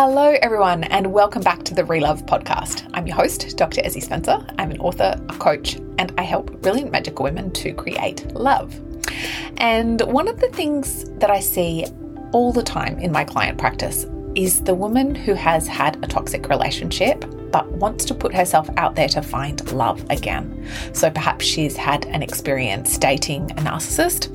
Hello, everyone, and welcome back to the Relove podcast. I'm your host, Dr. Ezzie Spencer. I'm an author, a coach, and I help brilliant magical women to create love. And one of the things that I see all the time in my client practice is the woman who has had a toxic relationship but wants to put herself out there to find love again. So perhaps she's had an experience dating a narcissist.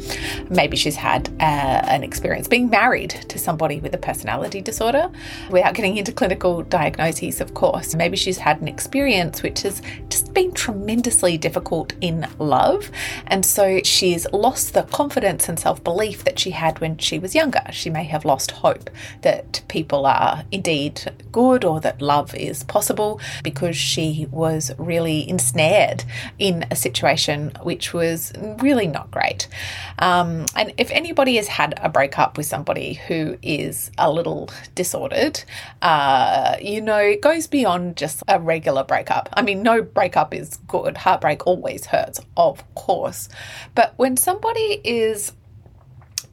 Maybe she's had uh, an experience being married to somebody with a personality disorder without getting into clinical diagnoses, of course. Maybe she's had an experience which has just been tremendously difficult in love. And so she's lost the confidence and self belief that she had when she was younger. She may have lost hope that people are indeed good or that love is possible because she was really ensnared in a situation which was really not great. Um, and if anybody has had a breakup with somebody who is a little disordered, uh, you know, it goes beyond just a regular breakup. I mean, no breakup is good. Heartbreak always hurts, of course. But when somebody is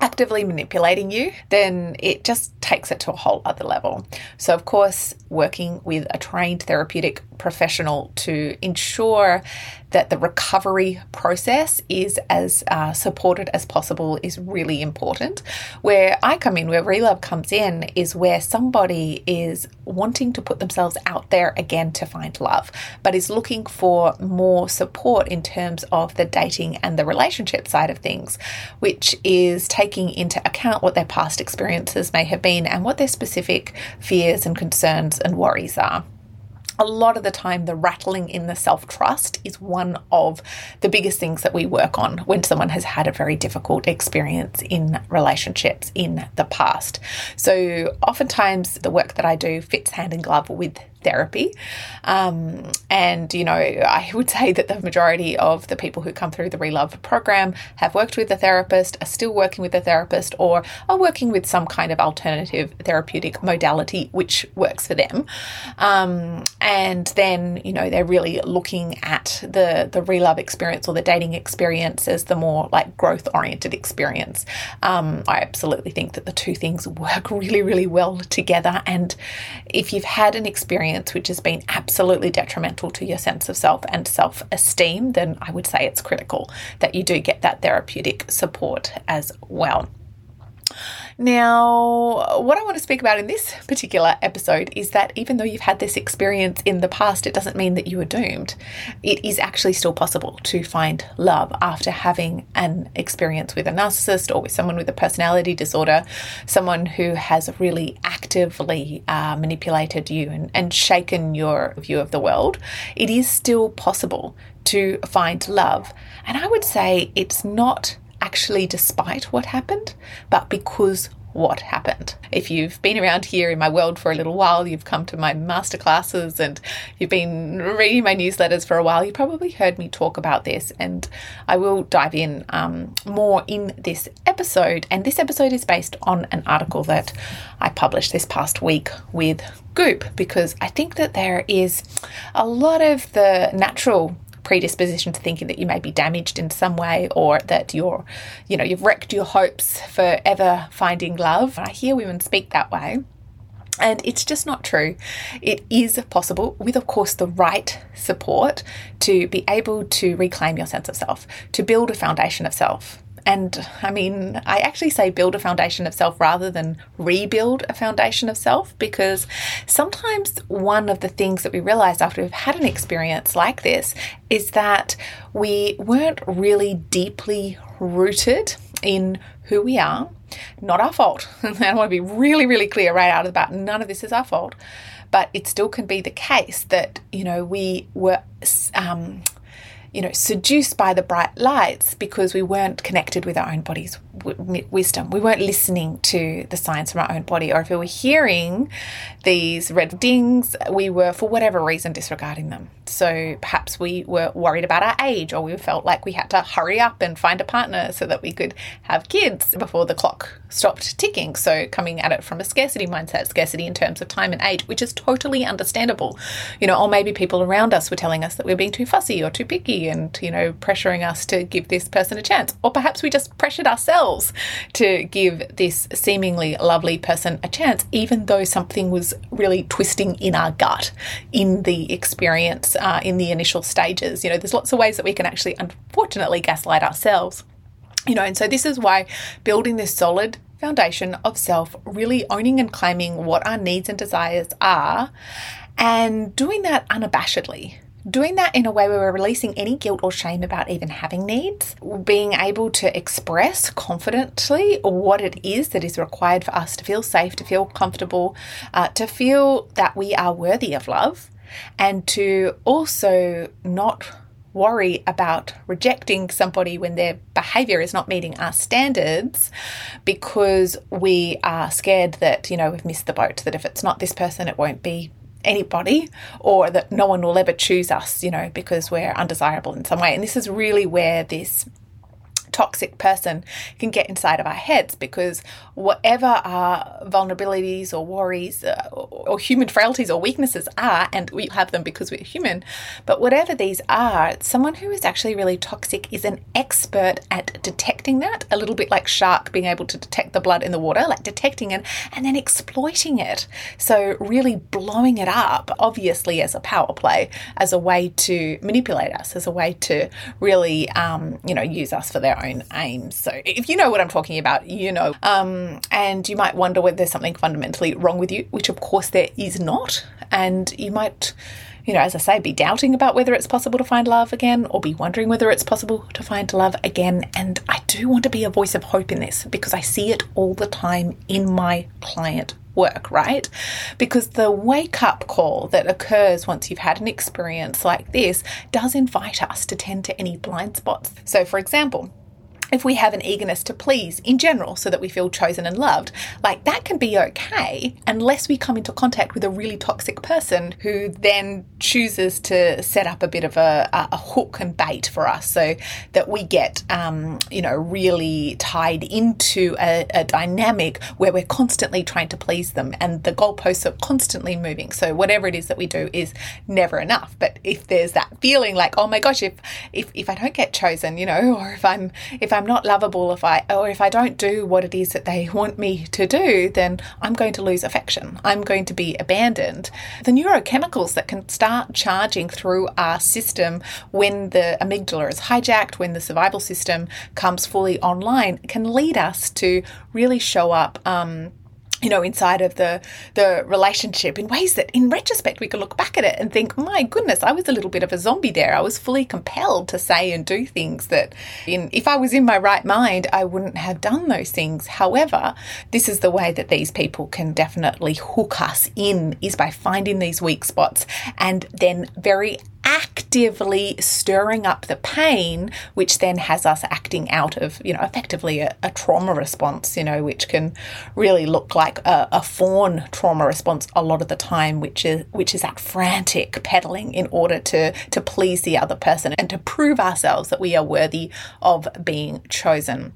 actively manipulating you, then it just takes it to a whole other level. So, of course, working with a trained therapeutic professional to ensure that the recovery process is as uh, supported as possible is really important. Where I come in, where Relove comes in, is where somebody is wanting to put themselves out there again to find love, but is looking for more support in terms of the dating and the relationship side of things, which is taking into account what their past experiences may have been and what their specific fears and concerns and worries are a lot of the time, the rattling in the self trust is one of the biggest things that we work on when someone has had a very difficult experience in relationships in the past. So, oftentimes, the work that I do fits hand in glove with therapy. Um, and, you know, I would say that the majority of the people who come through the Relove program have worked with a therapist, are still working with a therapist, or are working with some kind of alternative therapeutic modality which works for them. Um, and then, you know, they're really looking at the, the Relove experience or the dating experience as the more like growth oriented experience. Um, I absolutely think that the two things work really, really well together. And if you've had an experience, experience which has been absolutely detrimental to your sense of self and self esteem, then I would say it's critical that you do get that therapeutic support as well. Now, what I want to speak about in this particular episode is that even though you've had this experience in the past, it doesn't mean that you are doomed. It is actually still possible to find love after having an experience with a narcissist or with someone with a personality disorder, someone who has really actively uh, manipulated you and, and shaken your view of the world. It is still possible to find love. And I would say it's not actually despite what happened, but because what happened. If you've been around here in my world for a little while, you've come to my masterclasses and you've been reading my newsletters for a while, you probably heard me talk about this, and I will dive in um, more in this episode. And this episode is based on an article that I published this past week with Goop because I think that there is a lot of the natural predisposition to thinking that you may be damaged in some way or that you're, you know, you've wrecked your hopes for ever finding love. I hear women speak that way. And it's just not true. It is possible, with of course the right support, to be able to reclaim your sense of self, to build a foundation of self. And I mean, I actually say build a foundation of self rather than rebuild a foundation of self because sometimes one of the things that we realize after we've had an experience like this is that we weren't really deeply rooted in who we are. Not our fault. I want to be really, really clear right out of the bat. None of this is our fault. But it still can be the case that, you know, we were. Um, you know, seduced by the bright lights because we weren't connected with our own body's wisdom. We weren't listening to the signs from our own body, or if we were hearing these red dings, we were, for whatever reason, disregarding them. So perhaps we were worried about our age, or we felt like we had to hurry up and find a partner so that we could have kids before the clock stopped ticking. So coming at it from a scarcity mindset, scarcity in terms of time and age, which is totally understandable. You know, or maybe people around us were telling us that we're being too fussy or too picky and, you know, pressuring us to give this person a chance. Or perhaps we just pressured ourselves ourselves to give this seemingly lovely person a chance, even though something was really twisting in our gut in the experience uh, in the initial stages. You know, there's lots of ways that we can actually, unfortunately, gaslight ourselves. You know, and so this is why building this solid foundation of self, really owning and claiming what our needs and desires are, and doing that unabashedly. Doing that in a way where we're releasing any guilt or shame about even having needs, being able to express confidently what it is that is required for us to feel safe, to feel comfortable, uh, to feel that we are worthy of love, and to also not worry about rejecting somebody when their behavior is not meeting our standards because we are scared that, you know, we've missed the boat, that if it's not this person, it won't be anybody or that no one will ever choose us, you know, because we're undesirable in some way. And this is really where this toxic person can get inside of our heads because whatever our vulnerabilities or worries uh, or human frailties or weaknesses are, and we have them because we're human, but whatever these are, someone who is actually really toxic is an expert at detecting that, a little bit like shark being able to detect the blood in the water, like detecting it and then exploiting it. So, really blowing it up, obviously, as a power play, as a way to manipulate us, as a way to really, um, you know, use us for their own aims. So if you know what I'm talking about, you know. Um, and you might wonder whether there's something fundamentally wrong with you, which of course there is not. And you might you know, as I say, be doubting about whether it's possible to find love again or be wondering whether it's possible to find love again. And I do want to be a voice of hope in this because I see it all the time in my client work, right? Because the wake up call that occurs once you've had an experience like this does invite us to tend to any blind spots. So, for example, if we have an eagerness to please in general so that we feel chosen and loved, like that can be okay unless we come into contact with a really toxic person who then chooses to set up a bit of a, a hook and bait for us so that we get, um, you know, really tied into a, a dynamic where we're constantly trying to please them and the goalposts are constantly moving. So whatever it is that we do is never enough. But if there's that feeling like, oh my gosh, if, if, if I don't get chosen, you know, or if I'm, if I'm I'm not lovable if I or if I don't do what it is that they want me to do, then I'm going to lose affection. I'm going to be abandoned. The neurochemicals that can start charging through our system when the amygdala is hijacked, when the survival system comes fully online, can lead us to really show up um, you know, inside of the the relationship in ways that in retrospect we could look back at it and think, my goodness, I was a little bit of a zombie there. I was fully compelled to say and do things that in if I was in my right mind, I wouldn't have done those things. However, this is the way that these people can definitely hook us in is by finding these weak spots and then very actively stirring up the pain, which then has us acting out of, you know, effectively a, a trauma response, you know, which can really look like a, a, fawn trauma response a lot of the time, which is which is that frantic peddling in order to to please the other person and to prove ourselves that we are worthy of being chosen.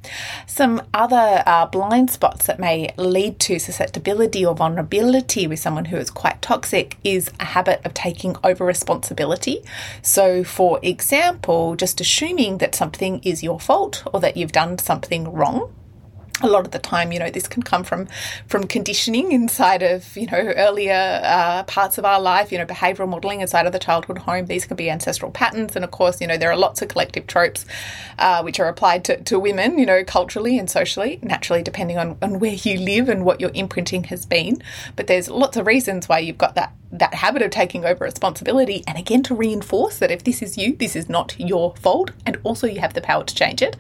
Some other uh, blind spots that may lead to susceptibility or vulnerability with someone who is quite toxic is a habit of taking over responsibility so, for example, just assuming that something is your fault or that you've done something wrong a lot of the time, you know, this can come from from conditioning inside of you know earlier uh, parts of our life. You know, behavioural modelling inside of the childhood home. These can be ancestral patterns, and of course, you know, there are lots of collective tropes uh, which are applied to, to women. You know, culturally and socially, naturally, depending on on where you live and what your imprinting has been. But there's lots of reasons why you've got that that habit of taking over responsibility, and again to reinforce that if this is you, this is not your fault, and also you have the power to change it.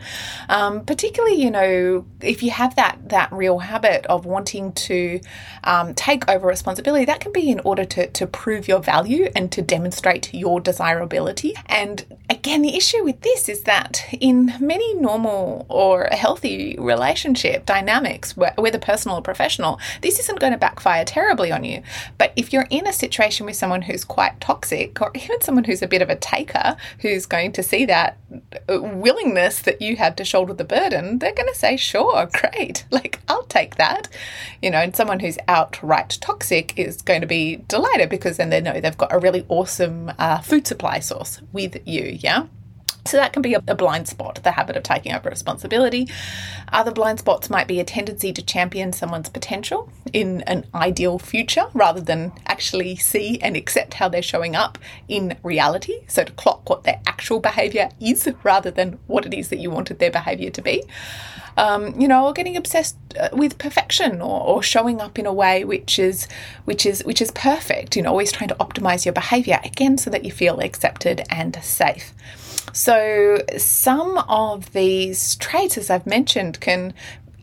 Um, particularly, you know, if you have that that real habit of wanting to um, take over responsibility, that can be in order to, to prove your value and to demonstrate your desirability. And again, the issue with this is that in many normal or healthy relationship dynamics, whether personal or professional, this isn't going to backfire terribly on you. But if you're in a situation with someone who's quite toxic, or even someone who's a bit of a taker, who's going to see that willingness that you have to shoulder the burden, they're going to say, sure, great. Like, I'll take that. You know, and someone who's outright toxic is going to be delighted because then they know they've got a really awesome uh, food supply source with you. Yeah. So that can be a, blind spot, the habit of taking over responsibility. Other blind spots might be a tendency to champion someone's potential in an ideal future rather than actually see and accept how they're showing up in reality. So to clock what their actual behavior is rather than what it is that you wanted their behavior to be. Um, you know, or getting obsessed uh, with perfection or, or showing up in a way which is which is which is perfect. You know, always trying to optimize your behavior again so that you feel accepted and safe. So, some of these traits, as I've mentioned, can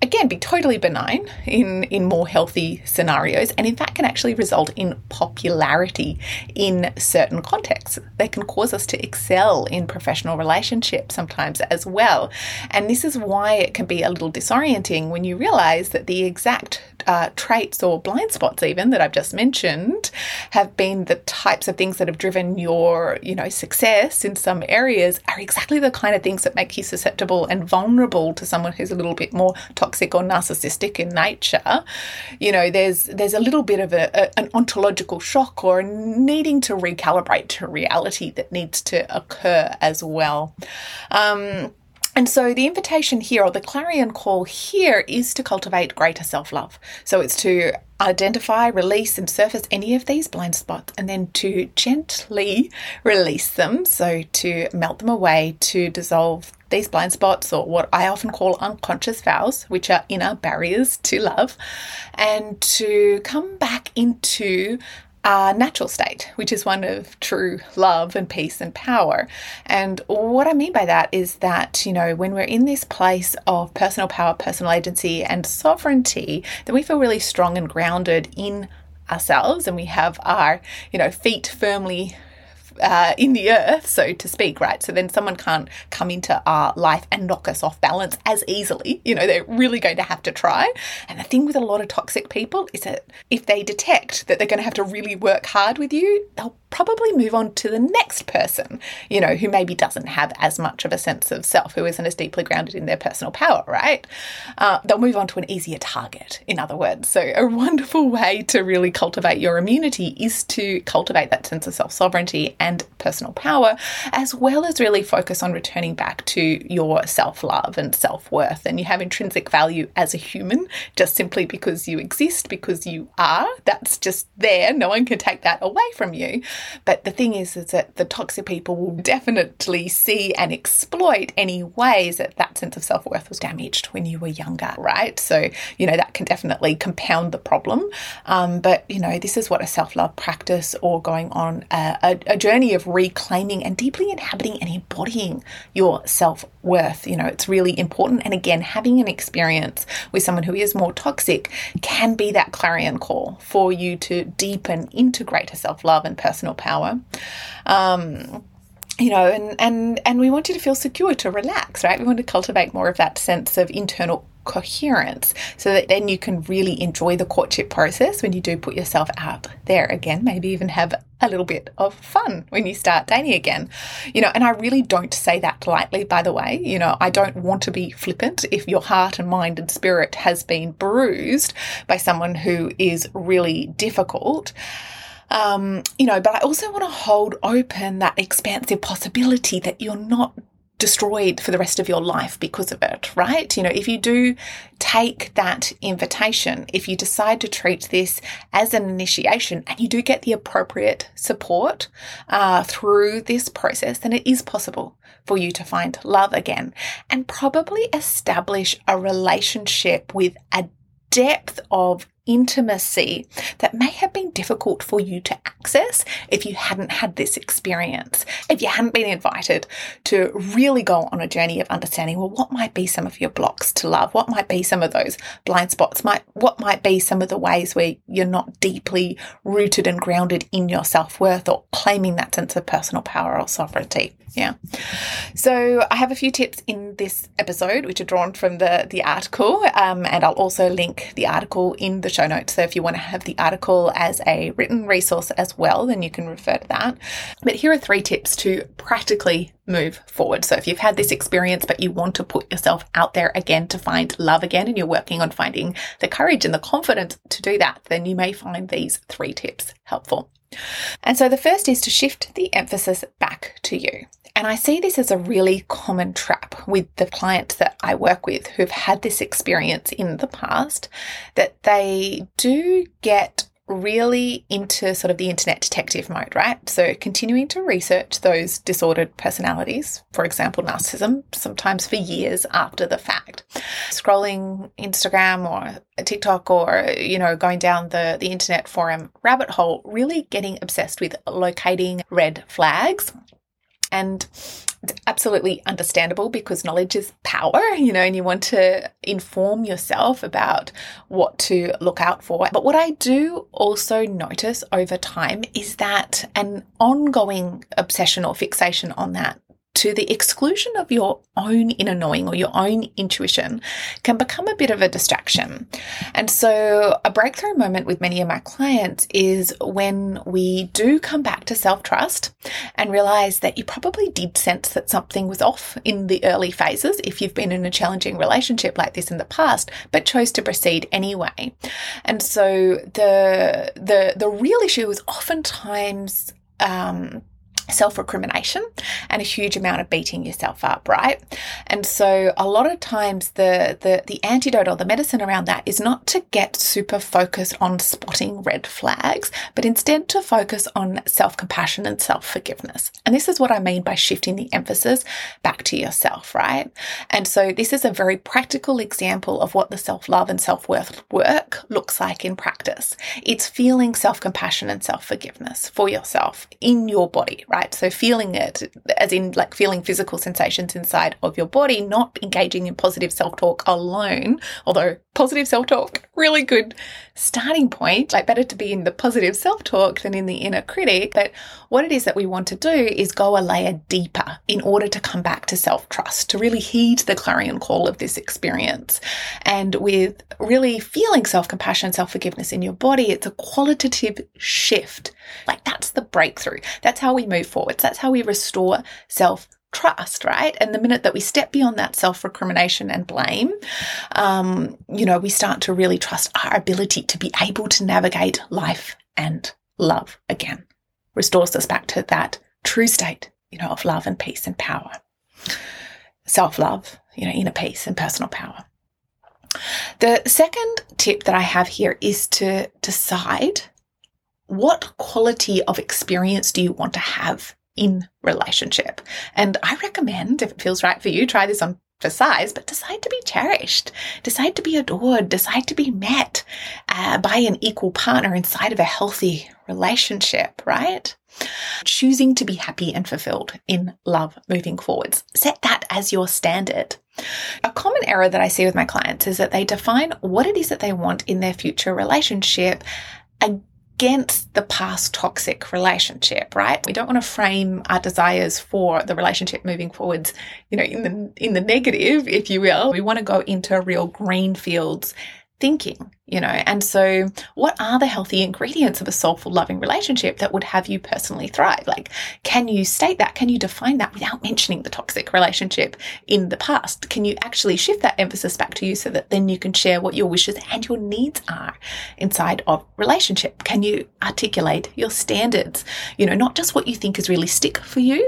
again be totally benign in in more healthy scenarios and in fact can actually result in popularity in certain contexts. They can cause us to excel in professional relationships sometimes as well. And this is why it can be a little disorienting when you realize that the exact uh, traits or blind spots even that I've just mentioned have been the types of things that have driven your you know success in some areas are exactly the kind of things that make you susceptible and vulnerable to someone who's a little bit more toxic or narcissistic in nature. You know there's there's a little bit of a, a an ontological shock or needing to recalibrate to reality that needs to occur as well. Um, and so the invitation here, or the clarion call here, is to cultivate greater self love. So it's to identify, release, and surface any of these blind spots, and then to gently release them. So to melt them away, to dissolve these blind spots, or what I often call unconscious vows, which are inner barriers to love, and to come back into our natural state, which is one of true love and peace and power. And what I mean by that is that, you know, when we're in this place of personal power, personal agency, and sovereignty, then we feel really strong and grounded in ourselves and we have our, you know, feet firmly uh, in the earth, so to speak, right? So then someone can't come into our life and knock us off balance as easily. You know, they're really going to have to try. And the thing with a lot of toxic people is that if they detect that they're going to have to really work hard with you, they'll probably move on to the next person, you know, who maybe doesn't have as much of a sense of self, who isn't as deeply grounded in their personal power, right? Uh, they'll move on to an easier target, in other words. So, a wonderful way to really cultivate your immunity is to cultivate that sense of self sovereignty and personal power, as well as really focus on returning back to your self love and self worth. And you have intrinsic value as a human just simply because you exist, because you are. That's just there. No one can take that away from you. But the thing is, is that the toxic people will definitely see and exploit any ways that that sense of self worth was damaged when you were younger, right? So, you know, that can definitely compound the problem. Um, but, you know, this is what a self love practice or going on a, a, a journey of reclaiming and deeply inhabiting and embodying your self worth. You know, it's really important. And again, having an experience with someone who is more toxic can be that clarion call for you to deepen integrate greater self love and personal power. Um, you know, and, and, and we want you to feel secure, to relax, right? We want to cultivate more of that sense of internal coherence so that then you can really enjoy the courtship process when you do put yourself out there again maybe even have a little bit of fun when you start dating again you know and i really don't say that lightly by the way you know i don't want to be flippant if your heart and mind and spirit has been bruised by someone who is really difficult um, you know, but I also want to hold open that expansive possibility that you're not destroyed for the rest of your life because of it, right? You know, if you do take that invitation, if you decide to treat this as an initiation and you do get the appropriate support uh, through this process, then it is possible for you to find love again and probably establish a relationship with a depth of intimacy that may have been difficult for you to access if you hadn't had this experience, if you hadn't been invited to really go on a journey of understanding, well, what might be some of your blocks to love? What might be some of those blind spots? Might, what might be some of the ways where you're not deeply rooted and grounded in your self worth or claiming that sense of personal power or sovereignty? Yeah. So I have a few tips in this episode, which are drawn from the, the article, um, and I'll also link the article in the show notes. So if you want to have the article as a written resource as well, then you can refer to that. But here are three tips to practically move forward. So if you've had this experience, but you want to put yourself out there again to find love again, and you're working on finding the courage and the confidence to do that, then you may find these three tips helpful. And so the first is to shift the emphasis back to you. And I see this as a really common trap with the clients that I work with who've had this experience in the past that they do get really into sort of the internet detective mode, right? So continuing to research those disordered personalities, for example, narcissism, sometimes for years after the fact. Scrolling Instagram or TikTok or, you know, going down the, the internet forum rabbit hole, really getting obsessed with locating red flags and absolutely understandable because knowledge is power, you know, and you want to inform yourself about what to look out for. But what I do also notice over time is that an ongoing obsession or fixation on that to the exclusion of your own inner knowing or your own intuition can become a bit of a distraction. And so, a breakthrough moment with many of my clients is when we do come back to self trust and realize that you probably did sense that something was off in the early phases if you've been in a challenging relationship like this in the past, but chose to proceed anyway. And so, the the the real issue is oftentimes um, self recrimination and a huge amount of beating yourself up, right? And so a lot of times the, the, the antidote or the medicine around that is not to get super focused on spotting red flags, but instead to focus on self compassion and self forgiveness. And this is what I mean by shifting the emphasis back to yourself, right? And so this is a very practical example of what the self love and self worth work looks like in practice. It's feeling self compassion and self forgiveness for yourself in your body, right? So feeling it, as in like feeling physical sensations inside of your body, not engaging in positive self talk alone, although positive self talk, really good starting point. Like better to be in the positive self talk than in the inner critic. But what it is that we want to do is go a layer deeper in order to come back to self trust, to really heed the clarion call of this experience. And with really feeling self compassion, self forgiveness in your body, it's a qualitative shift. Like that's the breakthrough. That's how we move forwards. That's how we restore self trust, right? And the minute that we step beyond that self recrimination and blame, um, you know, we start to really trust our ability to be able to navigate life and love again. Restores us back to that true state, you know, of love and peace and power. Self love, you know, inner peace and personal power. The second tip that I have here is to decide what quality of experience do you want to have in relationship. And I recommend, if it feels right for you, try this on for size, but decide to be cherished, decide to be adored, decide to be met uh, by an equal partner inside of a healthy relationship, right? Choosing to be happy and fulfilled in love moving forwards. Set that as your standard. A common error that I see with my clients is that they define what it is that they want in their future relationship against the past toxic relationship, right? We don't want to frame our desires for the relationship moving forwards, you know, in the in the negative, if you will. We want to go into real green fields thinking, you know. And so, what are the healthy ingredients of a soulful, loving relationship that would have you personally thrive? Like, can you state that? Can you define that without mentioning the toxic relationship in the past? Can you actually shift that emphasis back to you so that then you can share what your wishes and your needs are inside of relationship? Can you articulate your standards? You know, not just what you think is realistic for you,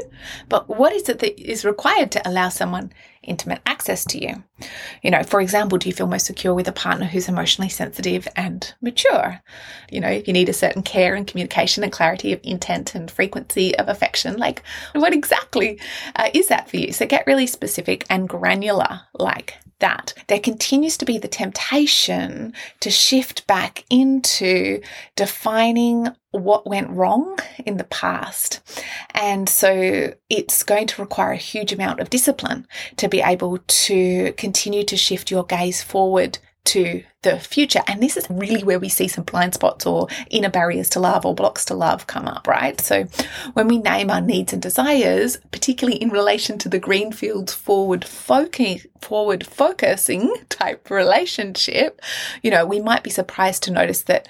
but what is it that is required to allow someone intimate access to you. You know, for example, do you feel most secure with a partner who's emotionally sensitive and mature? You know, you need a certain care and communication and clarity of intent and frequency of affection, like what exactly uh, is that for you? So get really specific and granular like that. There continues to be the temptation to shift back into defining what went wrong in the past. And so it's going to require a huge amount of discipline to be able to continue to shift your gaze forward to the future. And this is really where we see some blind spots or inner barriers to love or blocks to love come up, right? So when we name our needs and desires, particularly in relation to the greenfields forward focus, forward focusing type relationship, you know, we might be surprised to notice that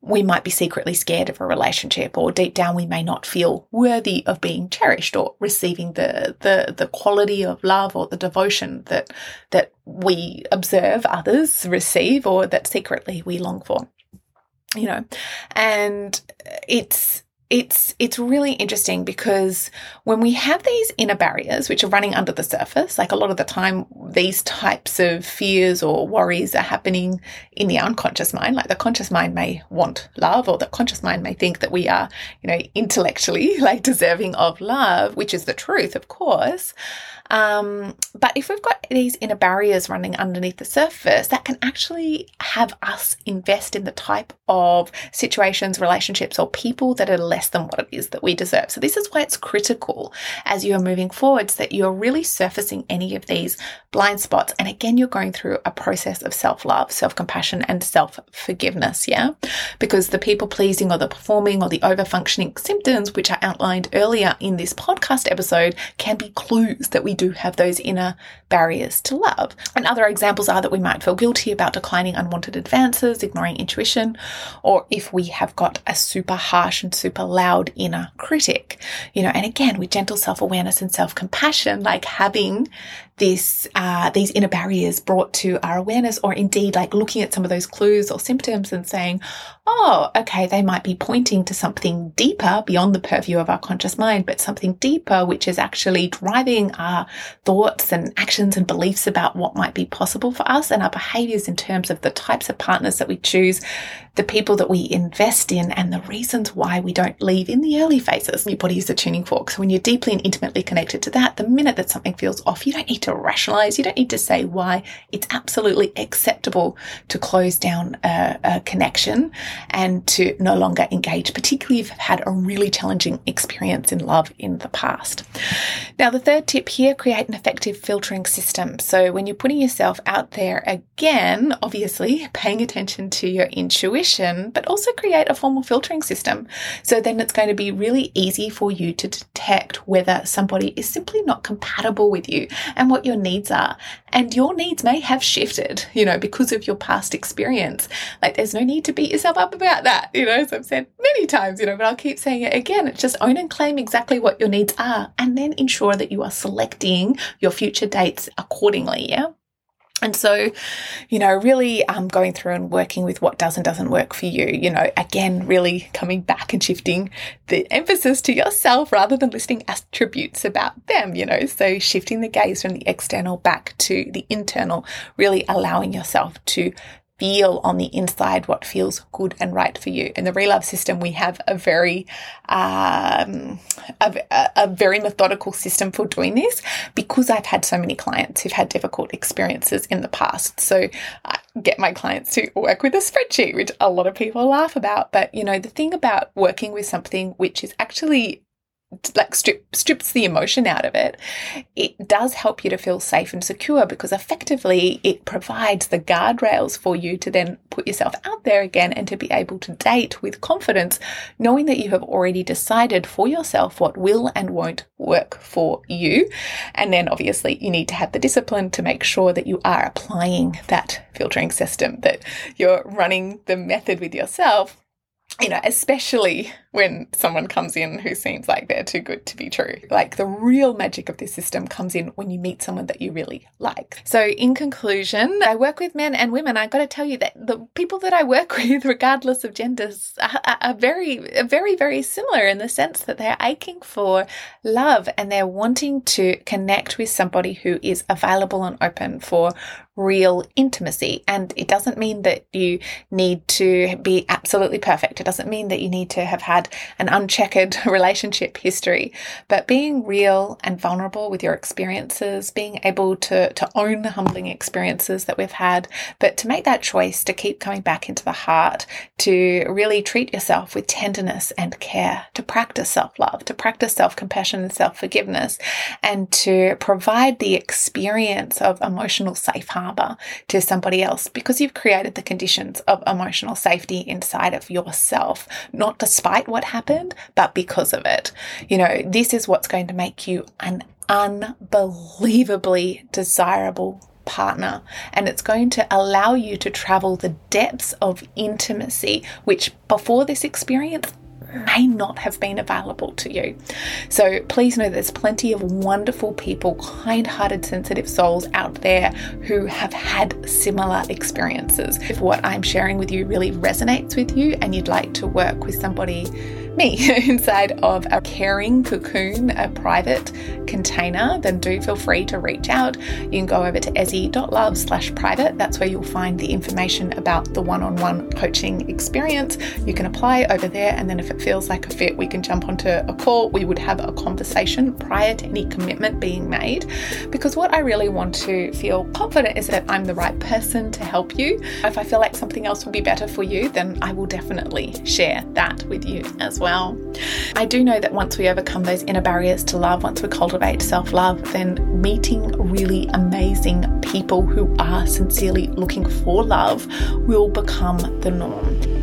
we might be secretly scared of a relationship or deep down we may not feel worthy of being cherished or receiving the the the quality of love or the devotion that that we observe others receive or that secretly we long for you know. And it's it's it's really interesting because when we have these inner barriers which are running under the surface like a lot of the time these types of fears or worries are happening in the unconscious mind like the conscious mind may want love or the conscious mind may think that we are you know intellectually like deserving of love which is the truth of course. Um, but if we've got these inner barriers running underneath the surface, that can actually have us invest in the type of situations, relationships, or people that are less than what it is that we deserve. So, this is why it's critical as you are moving forwards that you're really surfacing any of these blind spots. And again, you're going through a process of self love, self compassion, and self forgiveness. Yeah. Because the people pleasing or the performing or the over functioning symptoms, which are outlined earlier in this podcast episode, can be clues that we do have those inner barriers to love. And other examples are that we might feel guilty about declining unwanted advances, ignoring intuition, or if we have got a super harsh and super loud inner critic, you know, and again, with gentle self awareness and self compassion, like having this uh, these inner barriers brought to our awareness or indeed like looking at some of those clues or symptoms and saying oh okay they might be pointing to something deeper beyond the purview of our conscious mind but something deeper which is actually driving our thoughts and actions and beliefs about what might be possible for us and our behaviors in terms of the types of partners that we choose the people that we invest in and the reasons why we don't leave in the early phases. Your body is a tuning fork. So when you're deeply and intimately connected to that the minute that something feels off you don't need to rationalize. You don't need to say why. It's absolutely acceptable to close down a, a connection and to no longer engage, particularly if you've had a really challenging experience in love in the past. Now, the third tip here, create an effective filtering system. So when you're putting yourself out there again, obviously paying attention to your intuition, but also create a formal filtering system. So then it's going to be really easy for you to detect whether somebody is simply not compatible with you and what your needs are. And your needs may have shifted, you know, because of your past experience. Like there's no need to beat yourself up about that, you know, as I've said many times, you know, but I'll keep saying it again. It's just own and claim exactly what your needs are and then ensure that you are selecting your future dates accordingly. Yeah. And so, you know, really um, going through and working with what does and doesn't work for you, you know, again, really coming back and shifting the emphasis to yourself rather than listing attributes about them, you know, so shifting the gaze from the external back to the internal, really allowing yourself to feel on the inside what feels good and right for you. In the Relove system, we have a very, um, a, a, very methodical system for doing this because I've had so many clients who've had difficult experiences in the past. So I get my clients to work with a spreadsheet, which a lot of people laugh about. But you know, the thing about working with something which is actually like strip, strips the emotion out of it, it does help you to feel safe and secure because effectively it provides the guardrails for you to then put yourself out there again and to be able to date with confidence, knowing that you have already decided for yourself what will and won't work for you. And then obviously you need to have the discipline to make sure that you are applying that filtering system, that you're running the method with yourself you know, especially when someone comes in who seems like they're too good to be true. Like the real magic of this system comes in when you meet someone that you really like. So, in conclusion, I work with men and women. I got to tell you that the people that I work with, regardless of genders, are, are very, very, very similar in the sense that they're aching for love and they're wanting to connect with somebody who is available and open for real intimacy. And it doesn't mean that you need to be absolutely perfect. It doesn't mean that you need to have had an uncheckered relationship history, but being real and vulnerable with your experiences, being able to, to own the humbling experiences that we've had, but to make that choice to keep coming back into the heart, to really treat yourself with tenderness and care, to practice self love, to practice self compassion and self forgiveness, and to provide the experience of emotional safe harbour to somebody else because you've created the conditions of emotional safety inside of yourself, not despite what happened, but because of it. You know, this is what's going to make you an unbelievably desirable partner and it's going to allow you to travel the depths of intimacy which before this experience may not have been available to you. So please know there's plenty of wonderful people, kind hearted, sensitive souls out there who have had similar experiences. If what I'm sharing with you really resonates with you and you'd like to work with somebody me inside of a caring cocoon, a private container, then do feel free to reach out. You can go over to ezzie.love slash private. That's where you'll find the information about the one on one coaching experience. You can apply over there, and then if it feels like a fit, we can jump onto a call. We would have a conversation prior to any commitment being made. Because what I really want to feel confident is that I'm the right person to help you. If I feel like something else will be better for you, then I will definitely share that with you as well. I do know that once we overcome those inner barriers to love, once we cultivate self love, then meeting really amazing people who are sincerely looking for love will become the norm.